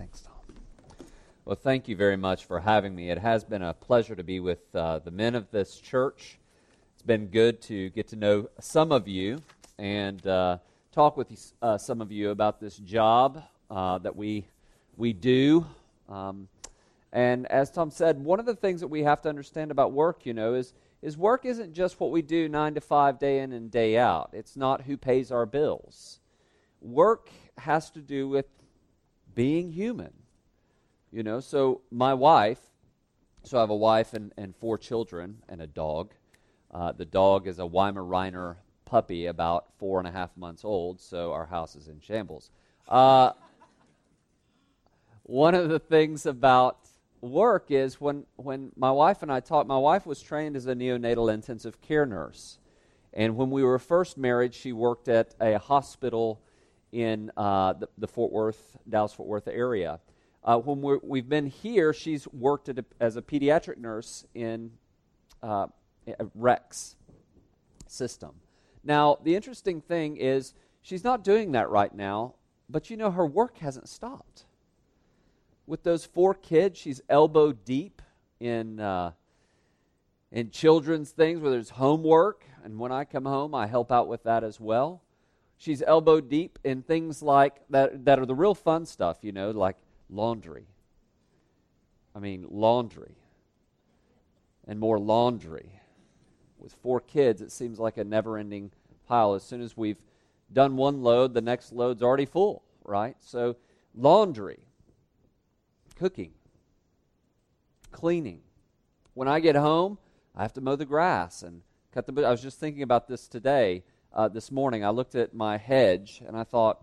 Thanks, Tom. Well, thank you very much for having me. It has been a pleasure to be with uh, the men of this church. It's been good to get to know some of you and uh, talk with uh, some of you about this job uh, that we we do. Um, and as Tom said, one of the things that we have to understand about work, you know, is is work isn't just what we do nine to five, day in and day out. It's not who pays our bills. Work has to do with being human. You know, so my wife, so I have a wife and, and four children and a dog. Uh, the dog is a Weimaraner puppy, about four and a half months old, so our house is in shambles. Uh, one of the things about work is when, when my wife and I talked, my wife was trained as a neonatal intensive care nurse. And when we were first married, she worked at a hospital in uh, the, the, Fort Worth, Dallas Fort Worth area. Uh, when we have been here, she's worked a, as a pediatric nurse in uh, Rex system. Now, the interesting thing is she's not doing that right now, but you know, her work hasn't stopped with those four kids. She's elbow deep in uh, in children's things, whether it's homework, and when I come home, I help out with that as well. She's elbow deep in things like that that are the real fun stuff, you know, like laundry. I mean, laundry and more laundry. With four kids, it seems like a never-ending pile. As soon as we've done one load, the next load's already full, right? So, laundry cooking, cleaning. When I get home, I have to mow the grass and cut the. I was just thinking about this today, uh, this morning. I looked at my hedge and I thought,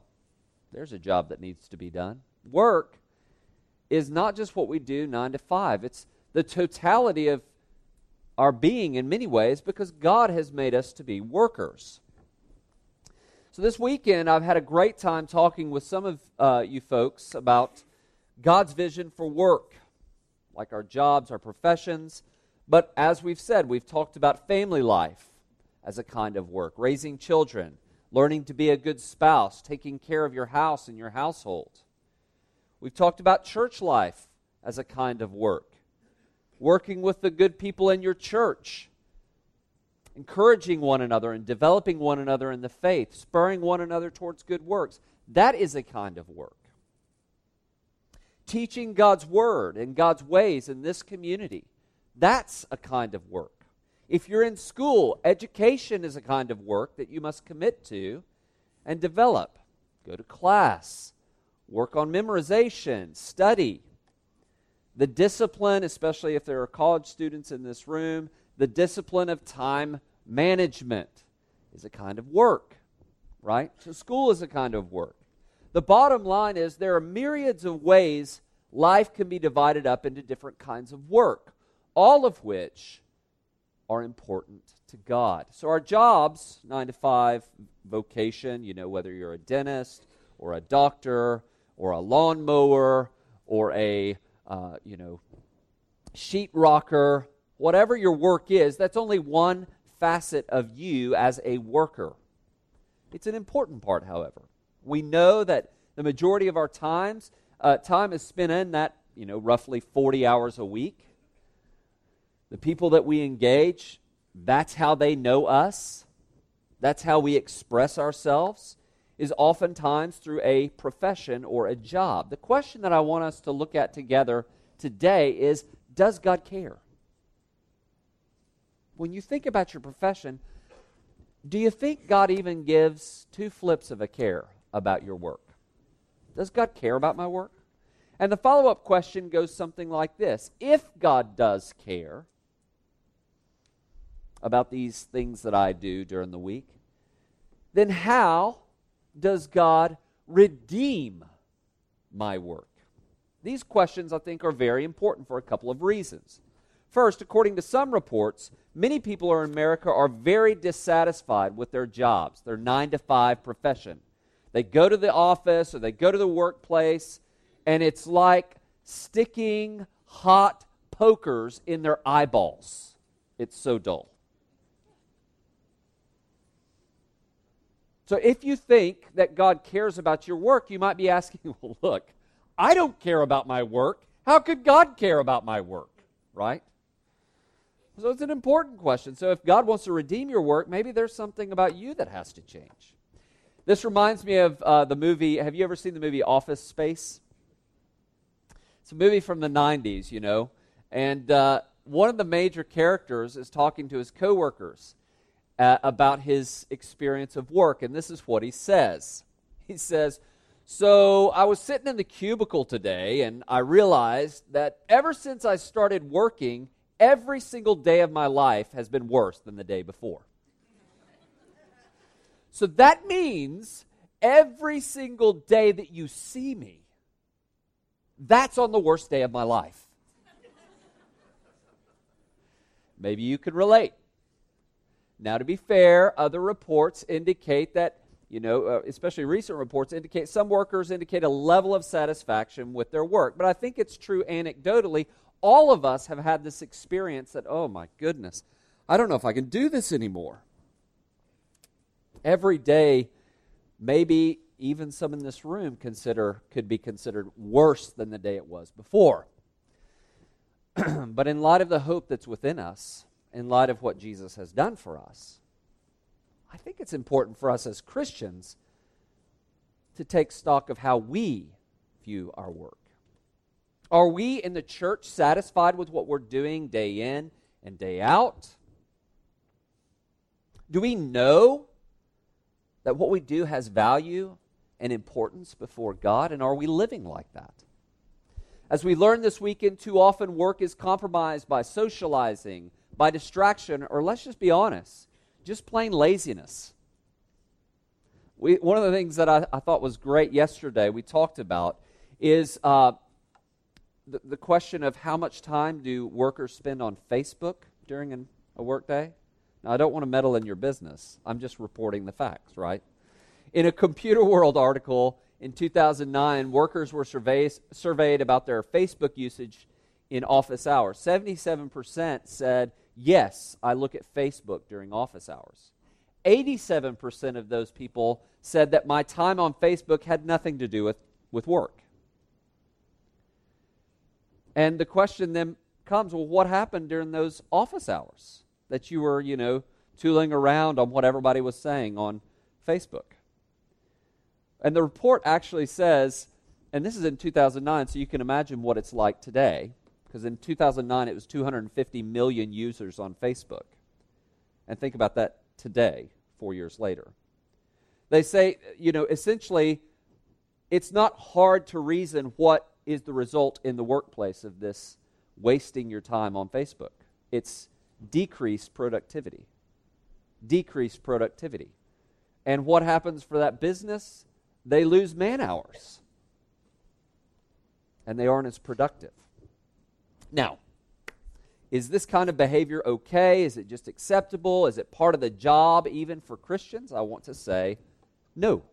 there's a job that needs to be done. Work is not just what we do nine to five, it's the totality of our being in many ways because God has made us to be workers. So this weekend, I've had a great time talking with some of uh, you folks about God's vision for work, like our jobs, our professions. But as we've said, we've talked about family life as a kind of work, raising children, learning to be a good spouse, taking care of your house and your household. We've talked about church life as a kind of work, working with the good people in your church, encouraging one another and developing one another in the faith, spurring one another towards good works. That is a kind of work teaching God's word and God's ways in this community. That's a kind of work. If you're in school, education is a kind of work that you must commit to and develop. Go to class, work on memorization, study. The discipline, especially if there are college students in this room, the discipline of time management is a kind of work, right? So, school is a kind of work. The bottom line is there are myriads of ways life can be divided up into different kinds of work, all of which are important to God. So, our jobs, nine to five, vocation, you know, whether you're a dentist or a doctor or a lawnmower or a, uh, you know, sheet rocker, whatever your work is, that's only one facet of you as a worker. It's an important part, however. We know that the majority of our times, uh, time is spent in that, you know, roughly 40 hours a week. The people that we engage, that's how they know us. That's how we express ourselves, is oftentimes through a profession or a job. The question that I want us to look at together today is Does God care? When you think about your profession, do you think God even gives two flips of a care about your work? Does God care about my work? And the follow up question goes something like this If God does care about these things that I do during the week, then how does God redeem my work? These questions, I think, are very important for a couple of reasons. First, according to some reports, many people in America are very dissatisfied with their jobs, their nine to five profession. They go to the office or they go to the workplace, and it's like sticking hot pokers in their eyeballs. It's so dull. So if you think that God cares about your work, you might be asking, well, look, I don't care about my work. How could God care about my work? Right? So it's an important question. So if God wants to redeem your work, maybe there's something about you that has to change. This reminds me of uh, the movie. Have you ever seen the movie Office Space? It's a movie from the 90s, you know. And uh, one of the major characters is talking to his coworkers uh, about his experience of work. And this is what he says He says, So I was sitting in the cubicle today, and I realized that ever since I started working, every single day of my life has been worse than the day before. so that means every single day that you see me, that's on the worst day of my life. Maybe you could relate. Now, to be fair, other reports indicate that, you know, uh, especially recent reports indicate some workers indicate a level of satisfaction with their work. But I think it's true anecdotally all of us have had this experience that, oh my goodness, I don't know if I can do this anymore. Every day, maybe even some in this room consider could be considered worse than the day it was before. but in light of the hope that's within us, in light of what Jesus has done for us, I think it's important for us as Christians to take stock of how we view our work. Are we in the church satisfied with what we're doing day in and day out? Do we know that what we do has value and importance before God? And are we living like that? As we learned this weekend, too often work is compromised by socializing, by distraction, or let's just be honest, just plain laziness. We, one of the things that I, I thought was great yesterday, we talked about, is uh, the, the question of how much time do workers spend on Facebook during an, a workday? Now, I don't want to meddle in your business. I'm just reporting the facts, right? In a Computer World article in 2009, workers were surveys, surveyed about their Facebook usage in office hours. 77% said, Yes, I look at Facebook during office hours. 87% of those people said that my time on Facebook had nothing to do with, with work. And the question then comes well, what happened during those office hours that you were, you know, tooling around on what everybody was saying on Facebook? And the report actually says, and this is in 2009, so you can imagine what it's like today, because in 2009 it was 250 million users on Facebook. And think about that today, four years later. They say, you know, essentially, it's not hard to reason what is the result in the workplace of this wasting your time on Facebook? It's decreased productivity. Decreased productivity. And what happens for that business? They lose man hours. And they aren't as productive. Now, is this kind of behavior okay? Is it just acceptable? Is it part of the job even for Christians? I want to say no.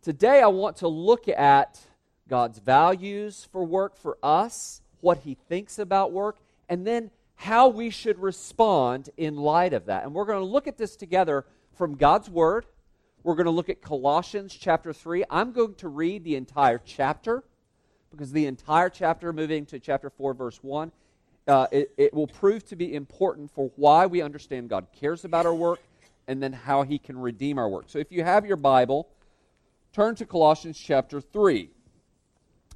Today, I want to look at God's values for work for us, what He thinks about work, and then how we should respond in light of that. And we're going to look at this together from God's Word. We're going to look at Colossians chapter 3. I'm going to read the entire chapter because the entire chapter, moving to chapter 4, verse 1, uh, it, it will prove to be important for why we understand God cares about our work and then how He can redeem our work. So if you have your Bible, Turn to Colossians chapter 3.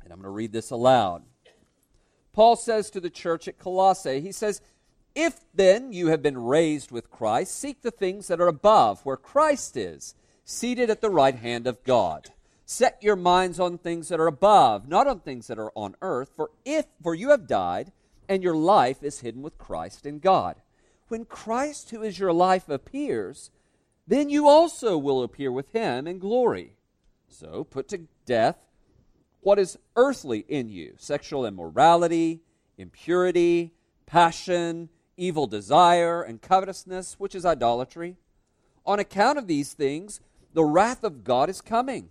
And I'm going to read this aloud. Paul says to the church at Colossae, he says, If then you have been raised with Christ, seek the things that are above, where Christ is, seated at the right hand of God. Set your minds on things that are above, not on things that are on earth, for if for you have died, and your life is hidden with Christ in God. When Christ, who is your life, appears, then you also will appear with him in glory. So put to death what is earthly in you sexual immorality, impurity, passion, evil desire, and covetousness, which is idolatry. On account of these things, the wrath of God is coming.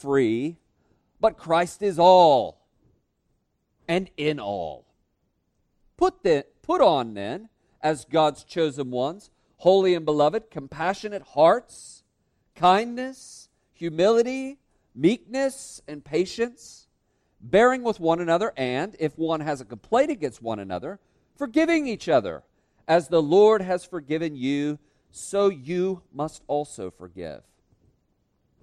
free, but Christ is all and in all. Put, the, put on then, as God's chosen ones, holy and beloved, compassionate hearts, kindness, humility, meekness, and patience, bearing with one another, and, if one has a complaint against one another, forgiving each other. As the Lord has forgiven you, so you must also forgive.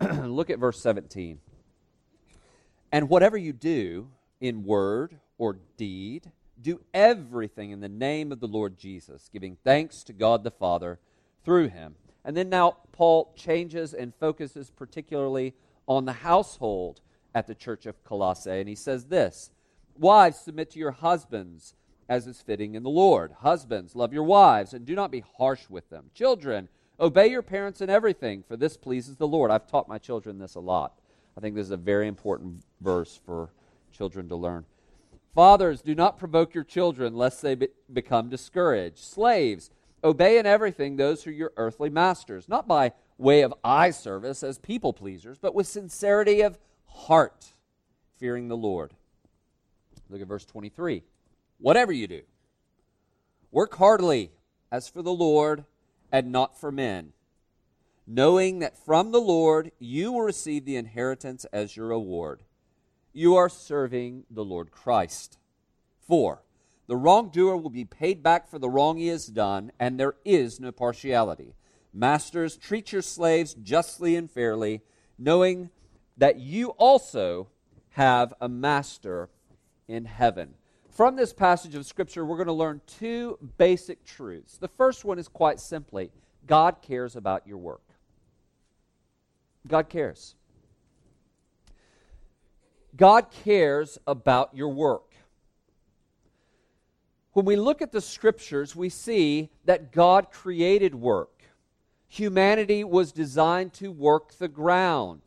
Look at verse 17. And whatever you do in word or deed, do everything in the name of the Lord Jesus, giving thanks to God the Father through him. And then now Paul changes and focuses particularly on the household at the church of Colossae. And he says this Wives, submit to your husbands as is fitting in the Lord. Husbands, love your wives and do not be harsh with them. Children, obey your parents in everything, for this pleases the Lord. I've taught my children this a lot. I think this is a very important verse for children to learn. Fathers, do not provoke your children lest they be- become discouraged. Slaves, obey in everything those who are your earthly masters, not by way of eye service as people pleasers, but with sincerity of heart, fearing the Lord. Look at verse 23. Whatever you do, work heartily as for the Lord and not for men, knowing that from the Lord you will receive the inheritance as your reward. You are serving the Lord Christ. 4. The wrongdoer will be paid back for the wrong he has done, and there is no partiality. Masters, treat your slaves justly and fairly, knowing that you also have a master in heaven. From this passage of Scripture, we're going to learn two basic truths. The first one is quite simply God cares about your work. God cares. God cares about your work. When we look at the Scriptures, we see that God created work. Humanity was designed to work the ground,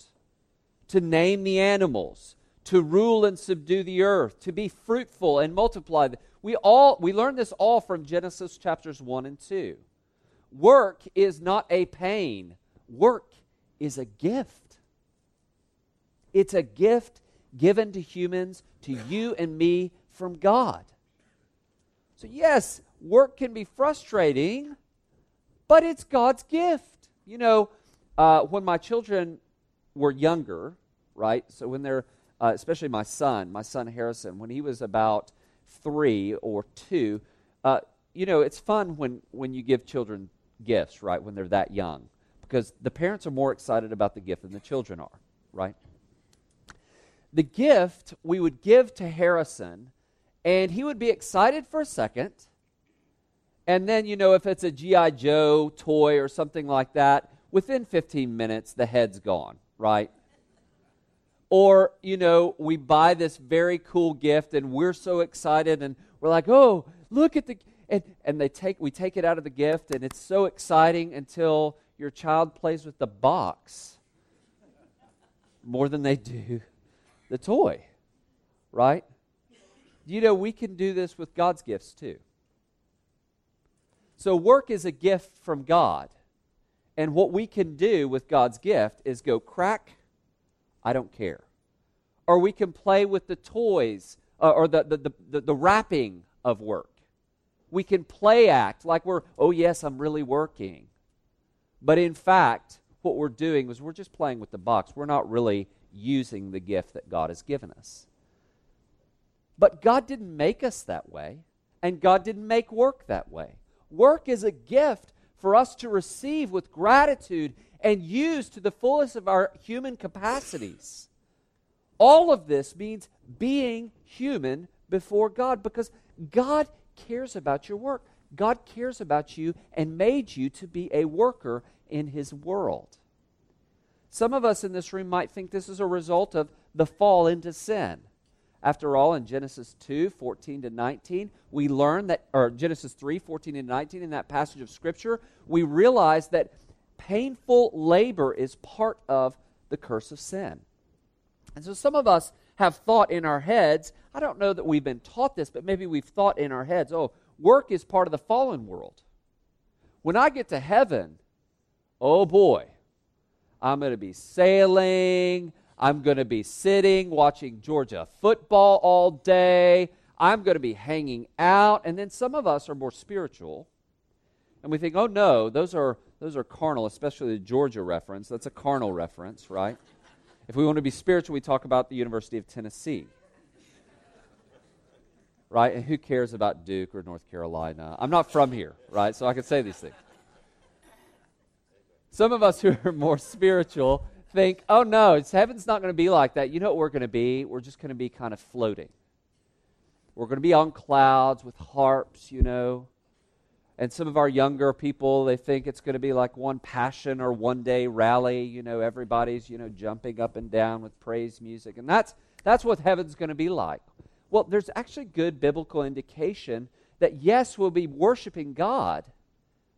to name the animals, to rule and subdue the earth, to be fruitful and multiply. We all we learn this all from Genesis chapters 1 and 2. Work is not a pain. Work is a gift. It's a gift given to humans, to you and me from God. So yes, work can be frustrating, but it's God's gift. You know, uh, when my children were younger, right? So when they're, uh, especially my son, my son Harrison, when he was about three or two, uh, you know, it's fun when, when you give children gifts, right, when they're that young, because the parents are more excited about the gift than the children are, right? The gift we would give to Harrison, and he would be excited for a second and then, you know, if it's a G.I. Joe toy or something like that, within 15 minutes, the head's gone, right? Or, you know, we buy this very cool gift and we're so excited and we're like, oh, look at the. And, and they take, we take it out of the gift and it's so exciting until your child plays with the box more than they do the toy, right? You know, we can do this with God's gifts too. So, work is a gift from God. And what we can do with God's gift is go crack, I don't care. Or we can play with the toys uh, or the, the, the, the, wrapping of work. We can play act like we're, oh, yes, I'm really working. But in fact, what we're doing is we're just playing with the box. We're not really using the gift that God has given us. But God didn't make us that way, and God didn't make work that way. Work is a gift for us to receive with gratitude and use to the fullest of our human capacities. All of this means being human before God because God cares about your work. God cares about you and made you to be a worker in His world. Some of us in this room might think this is a result of the fall into sin. After all, in Genesis 2 14 to 19, we learn that, or Genesis 3 14 and 19, in that passage of Scripture, we realize that painful labor is part of the curse of sin. And so some of us have thought in our heads, I don't know that we've been taught this, but maybe we've thought in our heads, oh, work is part of the fallen world. When I get to heaven, oh boy, I'm going to be sailing. I'm going to be sitting watching Georgia football all day. I'm going to be hanging out. And then some of us are more spiritual. And we think, oh no, those are, those are carnal, especially the Georgia reference. That's a carnal reference, right? If we want to be spiritual, we talk about the University of Tennessee. Right? And who cares about Duke or North Carolina? I'm not from here, right? So I can say these things. Some of us who are more spiritual think, oh no, heaven's not going to be like that. You know what we're going to be? We're just going to be kind of floating. We're going to be on clouds with harps, you know. And some of our younger people, they think it's going to be like one passion or one day rally. You know, everybody's, you know, jumping up and down with praise music. And that's, that's what heaven's going to be like. Well, there's actually good biblical indication that yes, we'll be worshiping God,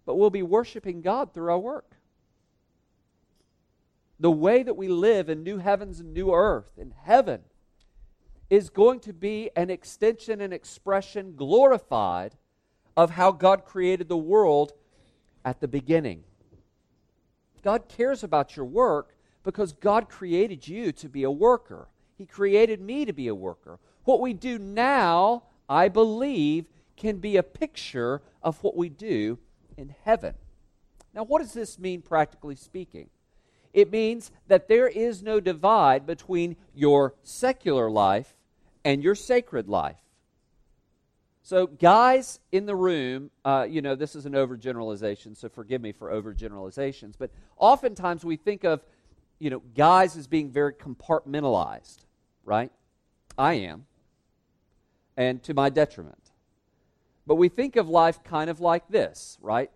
but we'll be worshiping God through our work the way that we live in new heavens and new earth, in heaven, is going to be an extension and expression glorified of how God created the world at the beginning. God cares about your work because God created you to be a worker. He created me to be a worker. What we do now, I believe, can be a picture of what we do in heaven. Now, what does this mean practically speaking? It means that there is no divide between your secular life and your sacred life. So, guys in the room, uh, you know, this is an overgeneralization, so forgive me for overgeneralizations, but oftentimes we think of, you know, guys as being very compartmentalized, right? I am, and to my detriment. But we think of life kind of like this, right?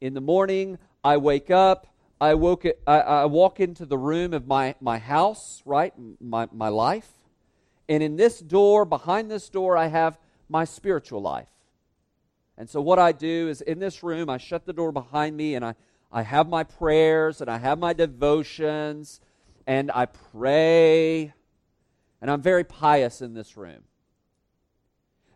In the morning, I wake up, I, woke I, I walk into the room of my, my house, right, my, my life. And in this door, behind this door, I have my spiritual life. And so, what I do is in this room, I shut the door behind me and I, I have my prayers and I have my devotions and I pray. And I'm very pious in this room.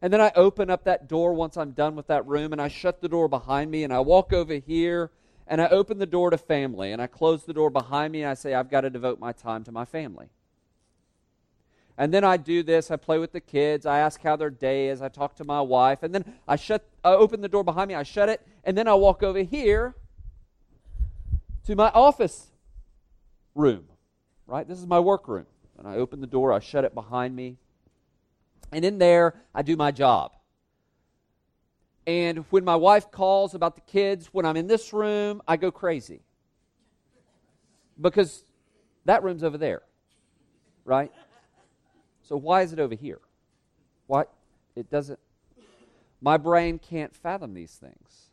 And then I open up that door once I'm done with that room and I shut the door behind me and I walk over here and I open the door to family, and I close the door behind me, and I say, I've got to devote my time to my family. And then I do this. I play with the kids. I ask how their day is. I talk to my wife. And then I shut I open the door behind me. I shut it. And then I walk over here to my office room. Right? This is my work room. And I open the door. I shut it behind me. And in there, I do my job. And when my wife calls about the kids, when I'm in this room, I go crazy. Because that room's over there, right? So why is it over here? Why? It doesn't. My brain can't fathom these things.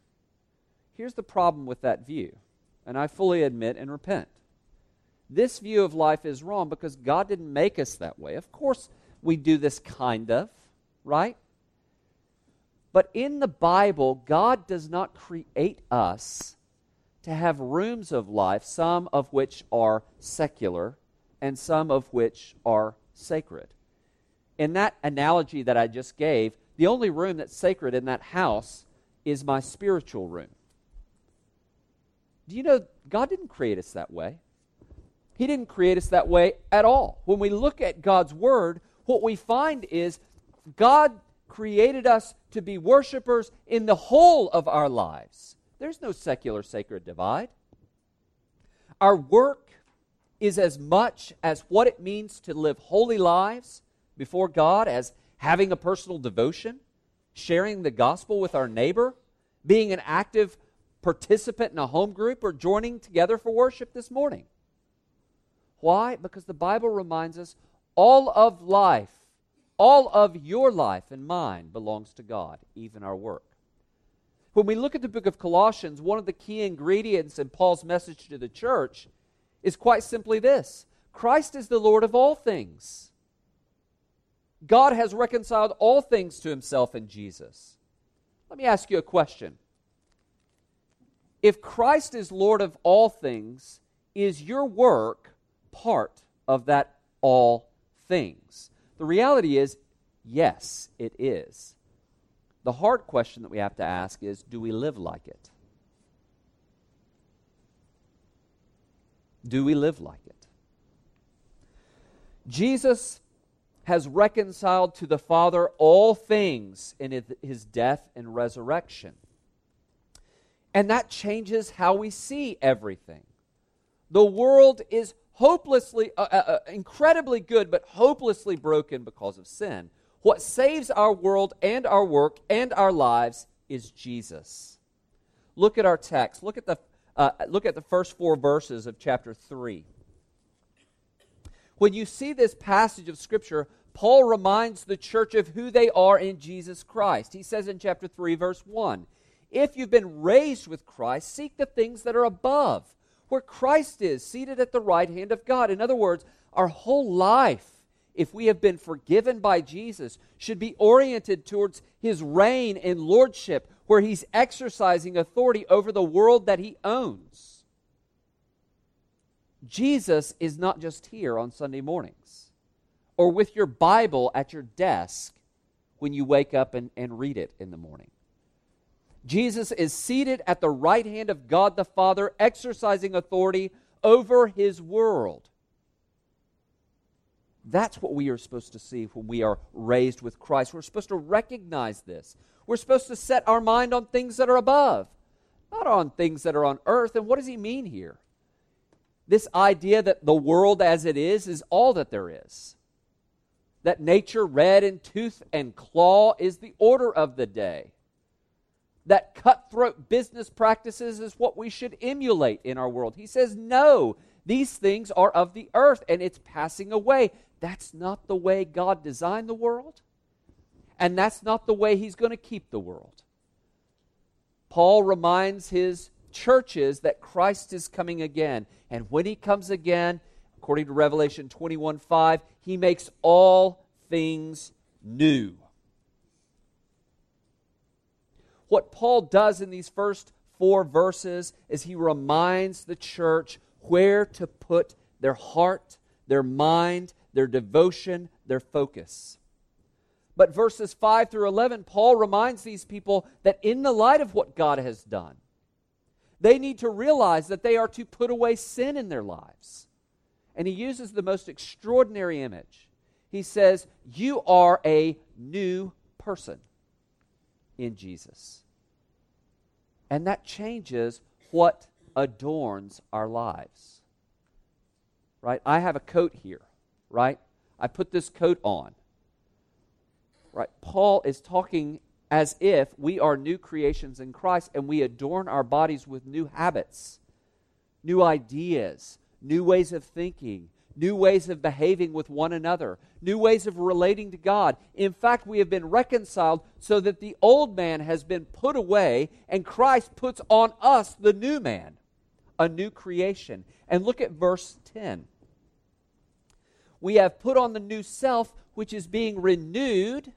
Here's the problem with that view, and I fully admit and repent. This view of life is wrong because God didn't make us that way. Of course, we do this kind of, right? But in the Bible, God does not create us to have rooms of life, some of which are secular and some of which are sacred. In that analogy that I just gave, the only room that's sacred in that house is my spiritual room. Do you know God didn't create us that way? He didn't create us that way at all. When we look at God's Word, what we find is God created us to be worshipers in the whole of our lives. There's no secular sacred divide. Our work is as much as what it means to live holy lives before God as having a personal devotion, sharing the gospel with our neighbor, being an active participant in a home group or joining together for worship this morning. Why? Because the Bible reminds us all of life, all of your life and mine belongs to God, even our work. When we look at the book of Colossians, one of the key ingredients in Paul's message to the church is quite simply this Christ is the Lord of all things. God has reconciled all things to himself in Jesus. Let me ask you a question. If Christ is Lord of all things, is your work part of that all things? The reality is, yes, it is. The hard question that we have to ask is do we live like it? Do we live like it? Jesus has reconciled to the Father all things in his death and resurrection. And that changes how we see everything. The world is hopelessly, uh, uh, uh, incredibly good, but hopelessly broken because of sin. What saves our world and our work and our lives is Jesus. Look at our text. Look at the, uh, look at the first four verses of chapter 3. When you see this passage of Scripture, Paul reminds the church of who they are in Jesus Christ. He says in chapter 3, verse 1 If you've been raised with Christ, seek the things that are above where Christ is, seated at the right hand of God. In other words, our whole life, if we have been forgiven by Jesus, should be oriented towards his reign and lordship, where he's exercising authority over the world that he owns. Jesus is not just here on Sunday mornings or with your Bible at your desk when you wake up and, and read it in the morning. Jesus is seated at the right hand of God the Father, exercising authority over his world. That's what we are supposed to see when we are raised with Christ. We're supposed to recognize this. We're supposed to set our mind on things that are above, not on things that are on earth. And what does he mean here? This idea that the world as it is is all that there is. That nature, red in tooth and claw, is the order of the day that cutthroat business practices is what we should emulate in our world. He says, no, these things are of the earth and it's passing away. That's not the way God designed the world, and that's not the way He's going to keep the world. Paul reminds his churches that Christ is coming again, and when He comes again, according to Revelation 21 5, He makes all things new. what Paul does in these first four verses is he reminds the church where to put their heart, their mind, their devotion, their focus. But verses 5 through 11, Paul reminds these people that in the light of what God has done, they need to realize that they are to put away sin in their lives. And he uses the most extraordinary image. He says, You are a new person in Jesus. And that changes what adorns our lives. Right? I have a coat here, right? I put this coat on. Right? Paul is talking as if we are new creations in Christ and we adorn our bodies with new habits, new ideas, new ways of thinking, new ways of behaving with one another, new ways of relating to God. In fact, we have been reconciled so that the old man has been put away and Christ puts on us the new man, a new creation. And look at verse 10. We have put on the new self, which is being renewed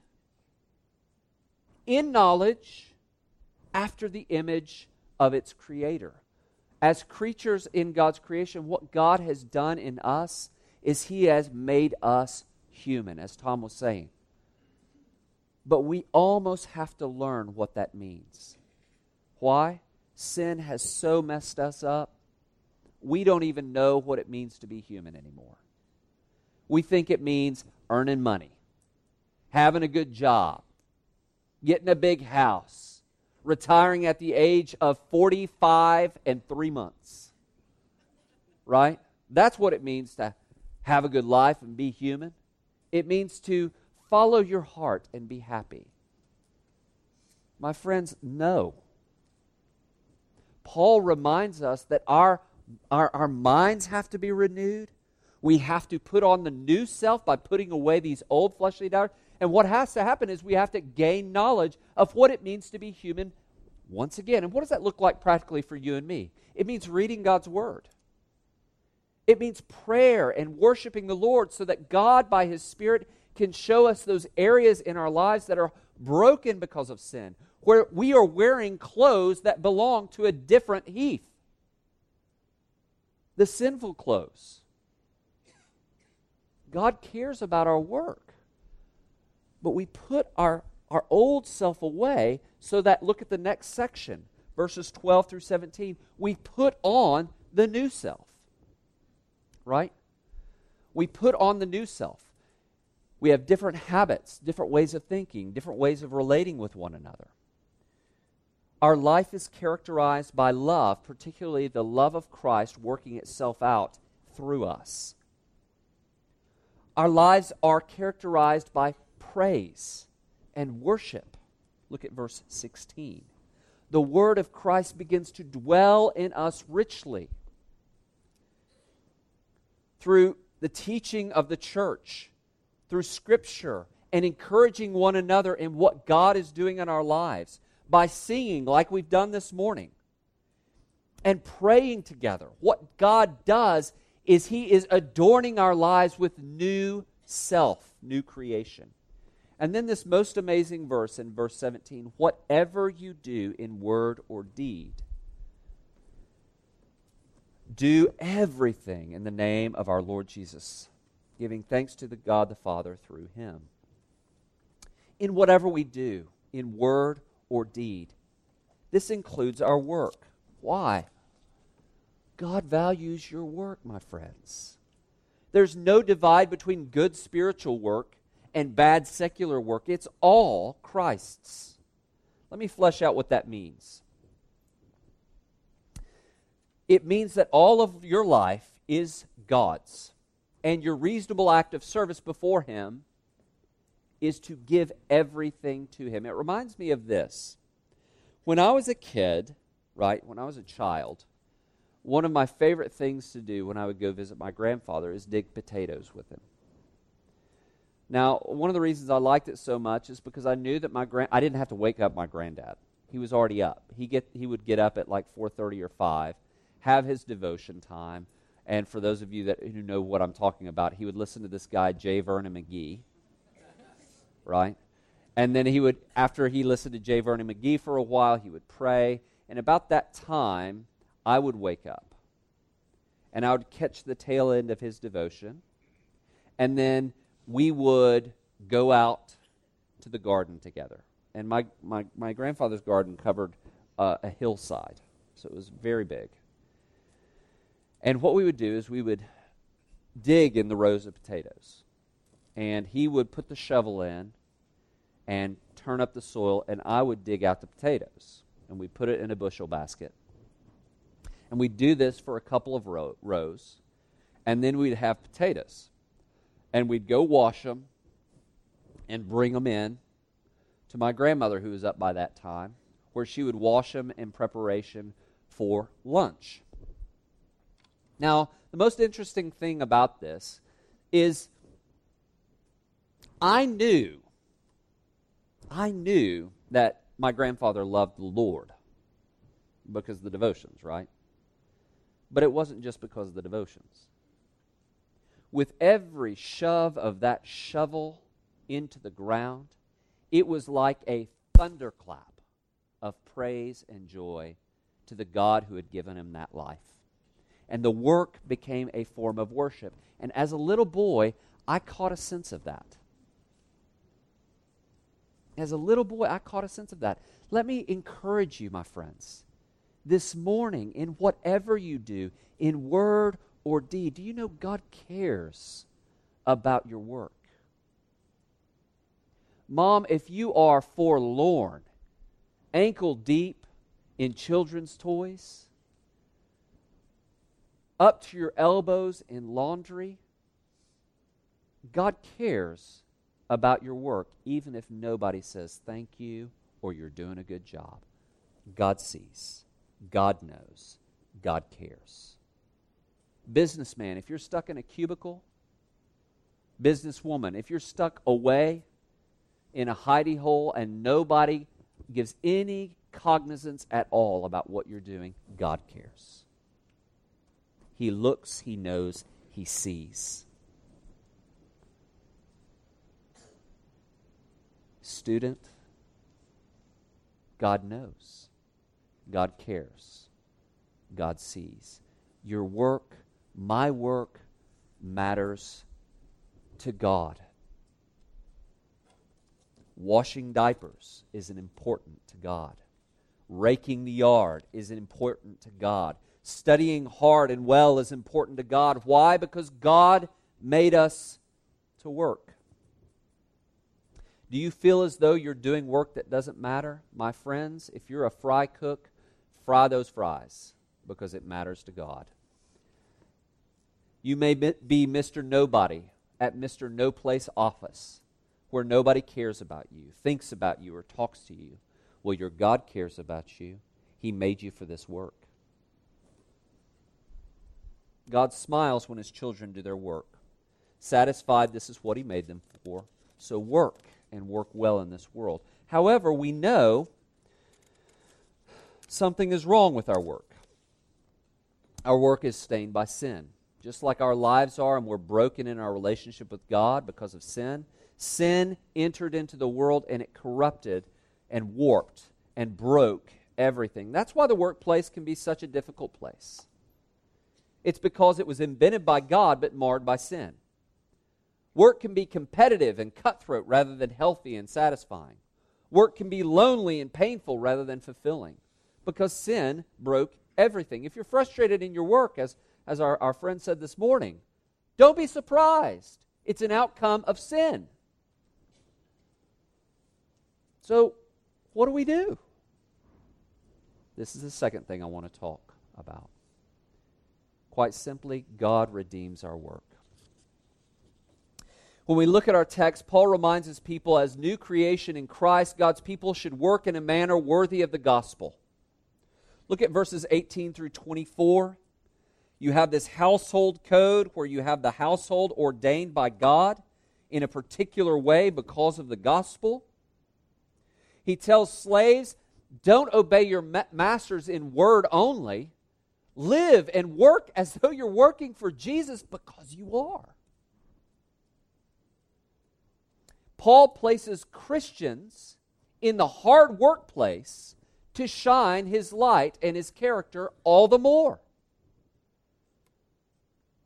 in knowledge after the image of its creator as creatures in God's creation, what God has done in us is He has made us human, as Tom was saying. But we almost have to learn what that means. Why? Sin has so messed us up, we don't even know what it means to be human anymore. We think it means earning money, having a good job, getting a big house retiring at the age of 45 and three months. Right? That's what it means to have a good life and be human. It means to follow your heart and be happy. My friends, no. Paul reminds us that our, our, our minds have to be renewed. We have to put on the new self by putting away these old fleshly desires. And what has to happen is we have to gain knowledge of what it means to be human once again. And what does that look like practically for you and me? It means reading God's Word. It means prayer and worshiping the Lord so that God, by His Spirit, can show us those areas in our lives that are broken because of sin, where we are wearing clothes that belong to a different Heath. The sinful clothes. God cares about our work. But we put our, our old self away so that, look at the next section, verses 12 through 17. We put on the new self. Right? We put on the new self. We have different habits, different ways of thinking, different ways of relating with one another. Our life is characterized by love, particularly the love of Christ working itself out through us. Our lives are characterized by praise and worship. Look at verse 16. The word of Christ begins to dwell in us richly through the teaching of the church through Scripture and encouraging one another in what God is doing in our lives by singing like we've done this morning and praying together. What God does is He is adorning our lives with new self, new creation. And then this most amazing verse in verse 17 whatever you do in word or deed, do everything in the name of our Lord Jesus giving thanks to the God the Father through him. In whatever we do, in word or deed, this includes our work. Why? God values your work, my friends. There's no divide between good spiritual work and bad secular work. It's all Christ's. Let me flesh out what that means. It means that all of your life is God's and your reasonable act of service before Him is to give everything to Him. It reminds me of this. When I was a kid, right, when I was a child, one of my favorite things to do when I would go visit my grandfather is dig potatoes with him. Now, one of the reasons I liked it so much is because I knew that my grand I didn't have to wake up my granddad. He was already up. He get he would get up at like 4:30 or 5, have his devotion time, and for those of you that who know what I'm talking about, he would listen to this guy, J. Vernon McGee, right? And then he would, after he listened to J. Vernon McGee for a while, he would pray. And about that time, I would wake up. And I would catch the tail end of his devotion. And then we would go out to the garden together. And my, my, my grandfather's garden covered uh, a hillside, so it was very big. And what we would do is we would dig in the rows of potatoes. And he would put the shovel in and turn up the soil, and I would dig out the potatoes. And we put it in a bushel basket. And we'd do this for a couple of row- rows. And then we'd have potatoes. And we'd go wash them and bring them in to my grandmother, who was up by that time, where she would wash them in preparation for lunch. Now, the most interesting thing about this is I knew, I knew that my grandfather loved the Lord because of the devotions, right? But it wasn't just because of the devotions. With every shove of that shovel into the ground, it was like a thunderclap of praise and joy to the God who had given him that life and the work became a form of worship. And as a little boy, I caught a sense of that. As a little boy, I caught a sense of that. Let me encourage you, my friends, this morning, in whatever you do, in word or deed, do you know God cares about your work? Mom, if you are forlorn, ankle deep in children's toys, up to your elbows in laundry, God cares about your work, even if nobody says thank you or you're doing a good job. God sees. God knows. God cares. Businessman, if you're stuck in a cubicle, businesswoman, if you're stuck away in a hidey hole and nobody gives any cognizance at all about what you're doing, God cares. He looks, He knows, He sees. Student, God knows. God cares. God sees. Your work, my work, matters to God. Washing diapers is important to God. Raking the yard is important to God. Studying hard and well is important to God. Why? Because God made us to work. Do you feel as though you're doing work that doesn't matter? My friends, if you're a fry cook, fry those fries because it matters to God. You may be Mr. Nobody at Mr. No Place office where nobody cares about you, thinks about you, or talks to you. Well, your God cares about you. He made you for this work. God smiles when his children do their work. Satisfied, this is what he made them for. So work and work well in this world. However, we know something is wrong with our work. Our work is stained by sin. Just like our lives are, and we're broken in our relationship with God because of sin, sin entered into the world and it corrupted and warped and broke everything. That's why the workplace can be such a difficult place. It's because it was invented by God but marred by sin. Work can be competitive and cutthroat rather than healthy and satisfying. Work can be lonely and painful rather than fulfilling because sin broke everything. If you're frustrated in your work, as, as our, our friend said this morning, don't be surprised. It's an outcome of sin. So, what do we do? This is the second thing I want to talk about. Quite simply, God redeems our work. When we look at our text, Paul reminds his people as new creation in Christ, God's people should work in a manner worthy of the gospel. Look at verses 18 through 24. You have this household code where you have the household ordained by God in a particular way because of the gospel. He tells slaves, don't obey your ma- masters in word only. Live and work as though you're working for Jesus because you are. Paul places Christians in the hard workplace to shine his light and his character all the more.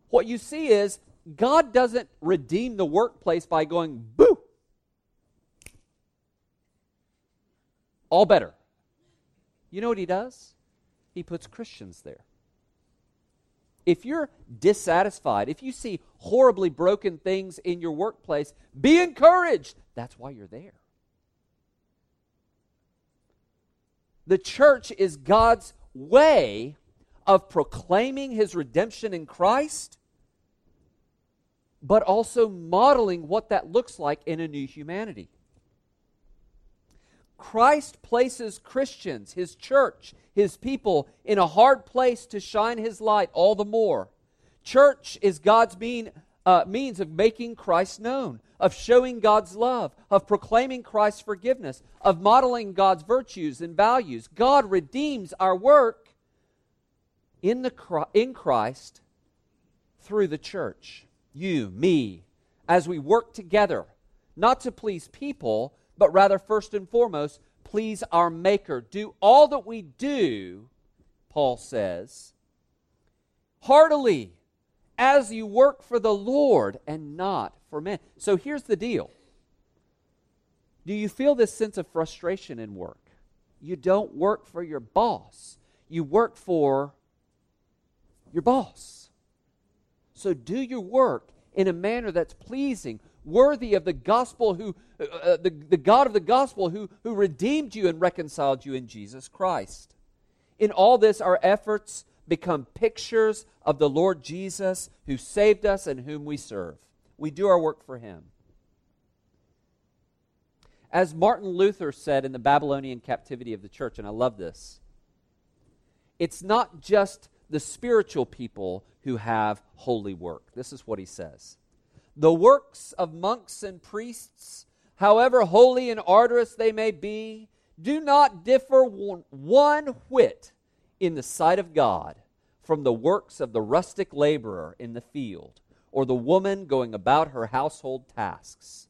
What you see is God doesn't redeem the workplace by going, boo, all better. You know what he does? He puts Christians there. If you're dissatisfied, if you see horribly broken things in your workplace, be encouraged. That's why you're there. The church is God's way of proclaiming his redemption in Christ, but also modeling what that looks like in a new humanity. Christ places Christians, his church, his people, in a hard place to shine his light all the more. Church is God's mean, uh, means of making Christ known, of showing God's love, of proclaiming Christ's forgiveness, of modeling God's virtues and values. God redeems our work in, the, in Christ through the church. You, me, as we work together, not to please people, but rather, first and foremost, please our Maker. Do all that we do, Paul says, heartily as you work for the Lord and not for men. So here's the deal. Do you feel this sense of frustration in work? You don't work for your boss, you work for your boss. So do your work in a manner that's pleasing, worthy of the gospel who uh, uh, the, the God of the gospel who, who redeemed you and reconciled you in Jesus Christ. In all this, our efforts become pictures of the Lord Jesus who saved us and whom we serve. We do our work for him. As Martin Luther said in the Babylonian captivity of the church, and I love this it's not just the spiritual people who have holy work. This is what he says The works of monks and priests, however holy and arduous they may be, do not differ one whit in the sight of God from the works of the rustic laborer in the field or the woman going about her household tasks.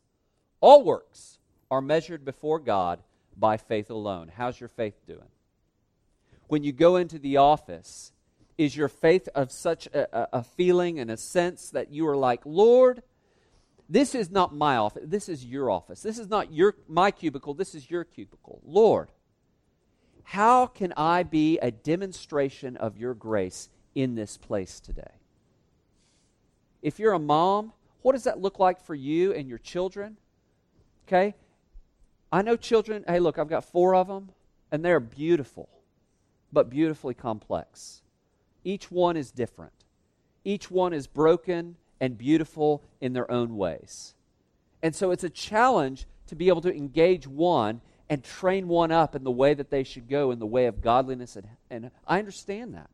All works are measured before God by faith alone. How's your faith doing? When you go into the office, is your faith of such a, a, feeling and a sense that you are like, Lord, this is not my office. This is your office. This is not your my cubicle. This is your cubicle. Lord, how can I be a demonstration of your grace in this place today? If you're a mom, what does that look like for you and your children? Okay? I know children, hey, look, I've got four of them, and they're beautiful, but beautifully complex. Each one is different. Each one is broken and beautiful in their own ways. And so it's a challenge to be able to engage one and train one up in the way that they should go in the way of godliness. And, and I understand that,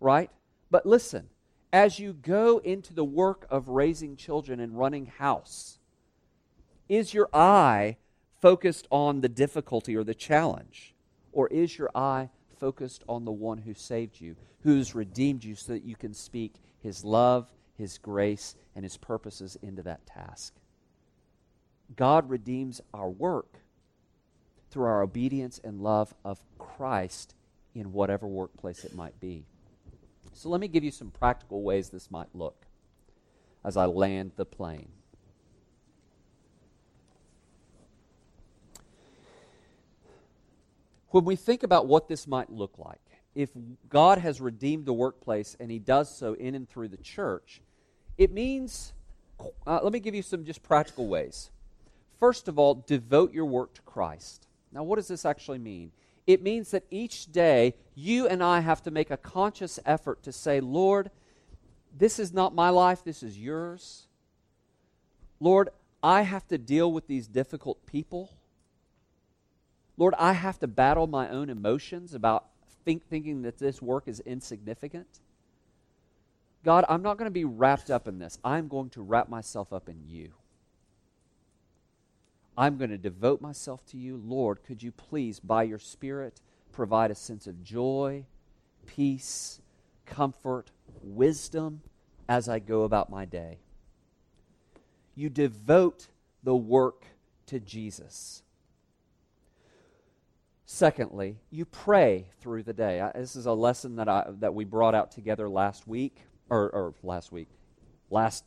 right? But listen, as you go into the work of raising children and running house, is your eye focused on the difficulty or the challenge? Or is your eye focused on the one who saved you, who's redeemed you so that you can speak his love, his grace, and his purposes into that task? God redeems our work through our obedience and love of Christ in whatever workplace it might be. So let me give you some practical ways this might look as I land the plane. When we think about what this might look like, if God has redeemed the workplace and He does so in and through the church, it means, uh, let me give you some just practical ways. First of all, devote your work to Christ. Now, what does this actually mean? It means that each day you and I have to make a conscious effort to say, Lord, this is not my life, this is yours. Lord, I have to deal with these difficult people. Lord, I have to battle my own emotions about think, thinking that this work is insignificant. God, I'm not going to be wrapped up in this. I'm going to wrap myself up in you. I'm going to devote myself to you. Lord, could you please, by your Spirit, provide a sense of joy, peace, comfort, wisdom as I go about my day? You devote the work to Jesus. Secondly, you pray through the day. I, this is a lesson that, I, that we brought out together last week, or, or last week, last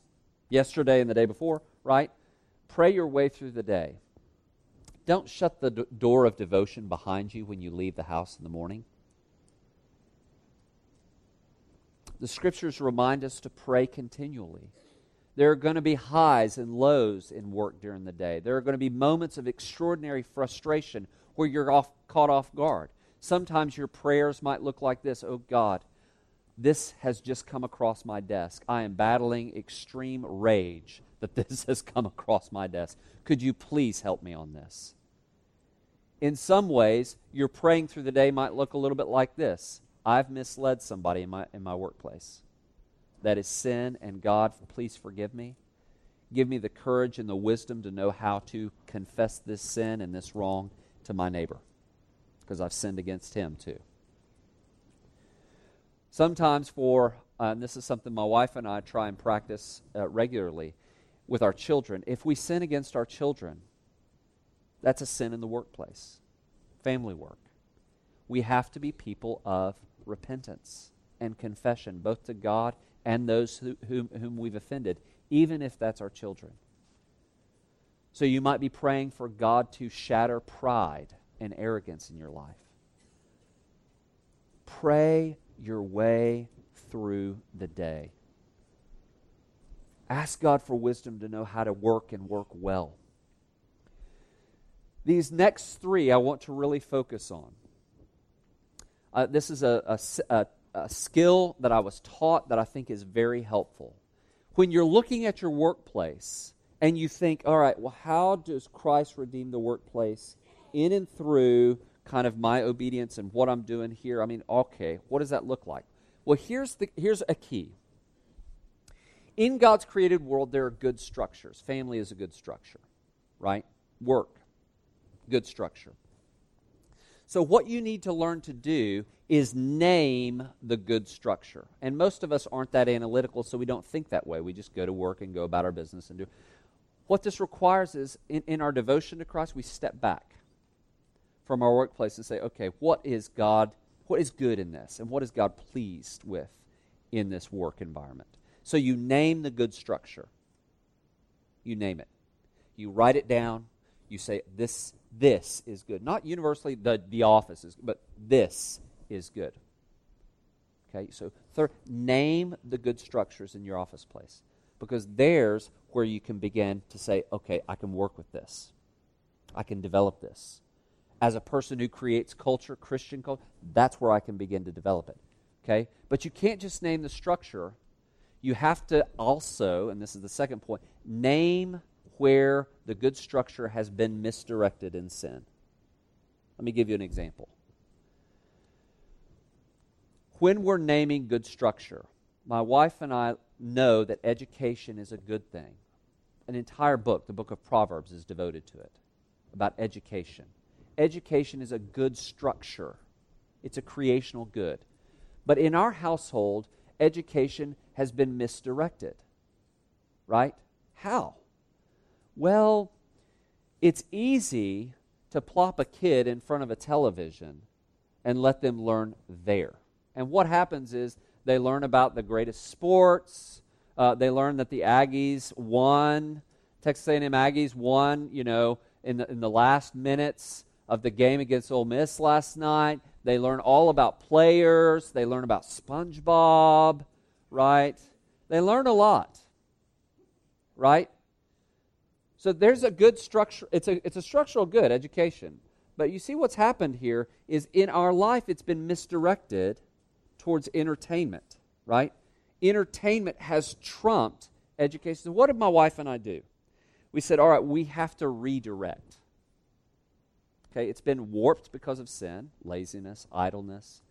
yesterday and the day before, right? Pray your way through the day. Don't shut the d- door of devotion behind you when you leave the house in the morning. The scriptures remind us to pray continually. There are going to be highs and lows in work during the day. There are going to be moments of extraordinary frustration where you're off, caught off guard. Sometimes your prayers might look like this Oh God, this has just come across my desk. I am battling extreme rage that this has come across my desk. Could you please help me on this? In some ways, your praying through the day might look a little bit like this I've misled somebody in my, in my workplace. That is sin, and God, please forgive me. Give me the courage and the wisdom to know how to confess this sin and this wrong to my neighbor because I've sinned against him too. Sometimes, for, uh, and this is something my wife and I try and practice uh, regularly, with our children. If we sin against our children, that's a sin in the workplace, family work. We have to be people of repentance and confession, both to God and those who, whom, whom we've offended, even if that's our children. So you might be praying for God to shatter pride and arrogance in your life. Pray your way through the day. Ask God for wisdom to know how to work and work well. These next three I want to really focus on. Uh, this is a, a, a, a skill that I was taught that I think is very helpful. When you're looking at your workplace and you think, all right, well, how does Christ redeem the workplace in and through kind of my obedience and what I'm doing here. I mean, okay, what does that look like? Well, here's, the, here's a key. In God's created world, there are good structures. Family is a good structure, right? Work, good structure. So, what you need to learn to do is name the good structure. And most of us aren't that analytical, so we don't think that way. We just go to work and go about our business and do. What this requires is in, in our devotion to Christ, we step back from our workplace and say, okay, what is God, what is good in this? And what is God pleased with in this work environment? So you name the good structure. You name it. You write it down. You say, this, this is good. Not universally the, the office is but this is good. Okay, so third, name the good structures in your office place because there's where you can begin to say, okay, I can work with this. I can develop this as a person who creates culture, Christian culture, that's where I can begin to develop it. Okay? But you can't just name the structure. You have to also, and this is the second point, name where the good structure has been misdirected in sin. Let me give you an example. When we're naming good structure, my wife and I know that education is a good thing. An entire book, the book of Proverbs, is devoted to it about education education is a good structure, it's a creational good. But in our household, education has been misdirected. Right? How? Well, it's easy to plop a kid in front of a television and let them learn there. And what happens is they learn about the greatest sports. Uh, they learn that the Aggies won. Texas A&M Aggies won, you know, in the, in the last minutes of the game against Ole Miss last night. They learn all about players. They learn about SpongeBob, right? They learn a lot, right? So there's a good structure. It's a, it's a structural good education. But you see what's happened here is in our life, it's been misdirected towards entertainment, right? Entertainment has trumped education. So what did my wife and I do? We said, all right, we have to redirect. Okay, it's been warped because of sin, laziness, idleness,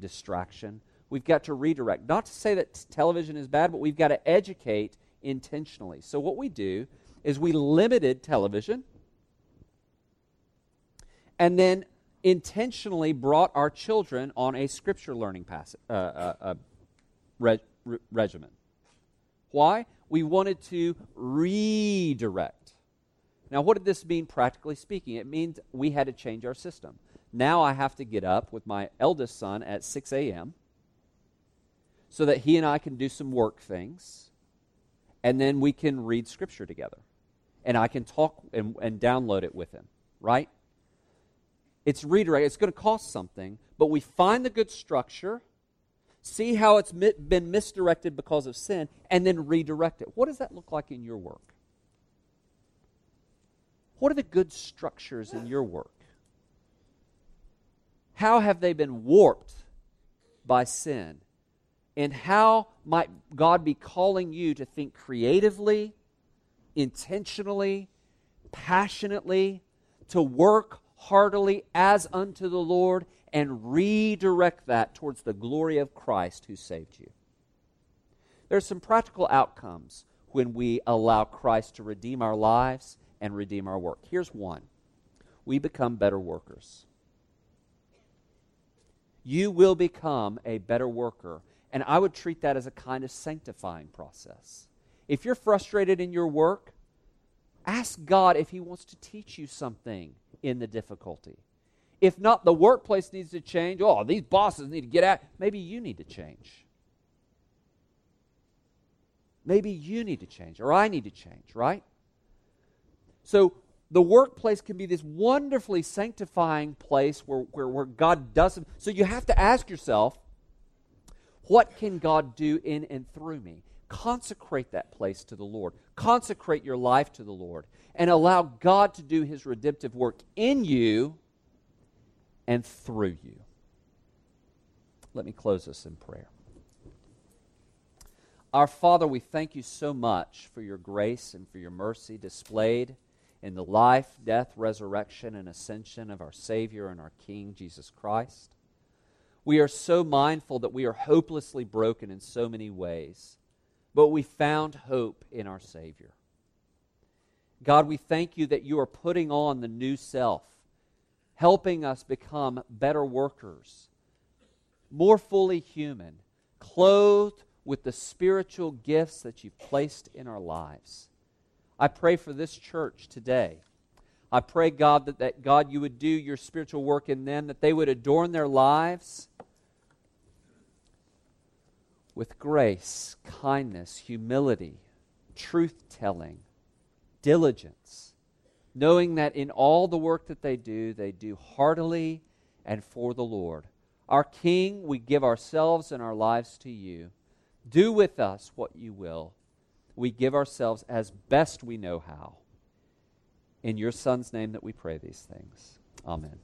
distraction. We've got to redirect. Not to say that television is bad, but we've got to educate intentionally. So what we do is we limited television and then intentionally brought our children on a scripture learning uh, uh, uh, re- re- regimen. Why? We wanted to redirect. Now, what did this mean practically speaking? It means we had to change our system. Now I have to get up with my eldest son at 6 a.m. so that he and I can do some work things, and then we can read Scripture together. And I can talk and, and download it with him, right? It's redirect. It's going to cost something, but we find the good structure, see how it's been misdirected because of sin, and then redirect it. What does that look like in your work? What are the good structures in your work? How have they been warped by sin? And how might God be calling you to think creatively, intentionally, passionately, to work heartily as unto the Lord and redirect that towards the glory of Christ who saved you? There are some practical outcomes when we allow Christ to redeem our lives and redeem our work. Here's one we become better workers. You will become a better worker. And I would treat that as a kind of sanctifying process. If you're frustrated in your work, ask God if He wants to teach you something in the difficulty. If not, the workplace needs to change. Oh, these bosses need to get out. Maybe you need to change. Maybe you need to change, or I need to change, right? So the workplace can be this wonderfully sanctifying place where, where, where God does it. So you have to ask yourself, what can God do in and through me? Consecrate that place to the Lord. Consecrate your life to the Lord. And allow God to do his redemptive work in you and through you. Let me close this in prayer. Our Father, we thank you so much for your grace and for your mercy displayed in the life, death, resurrection, and ascension of our Savior and our King, Jesus Christ. We are so mindful that we are hopelessly broken in so many ways, but we found hope in our Savior. God, we thank you that you are putting on the new self, helping us become better workers, more fully human, clothed with the spiritual gifts that you've placed in our lives. I pray for this church today. I pray, God, that, that God, you would do your spiritual work in them, that they would adorn their lives with grace, kindness, humility, truth telling, diligence, knowing that in all the work that they do, they do heartily and for the Lord. Our King, we give ourselves and our lives to you. Do with us what you will. We give ourselves as best we know how. In your Son's name that we pray these things. Amen.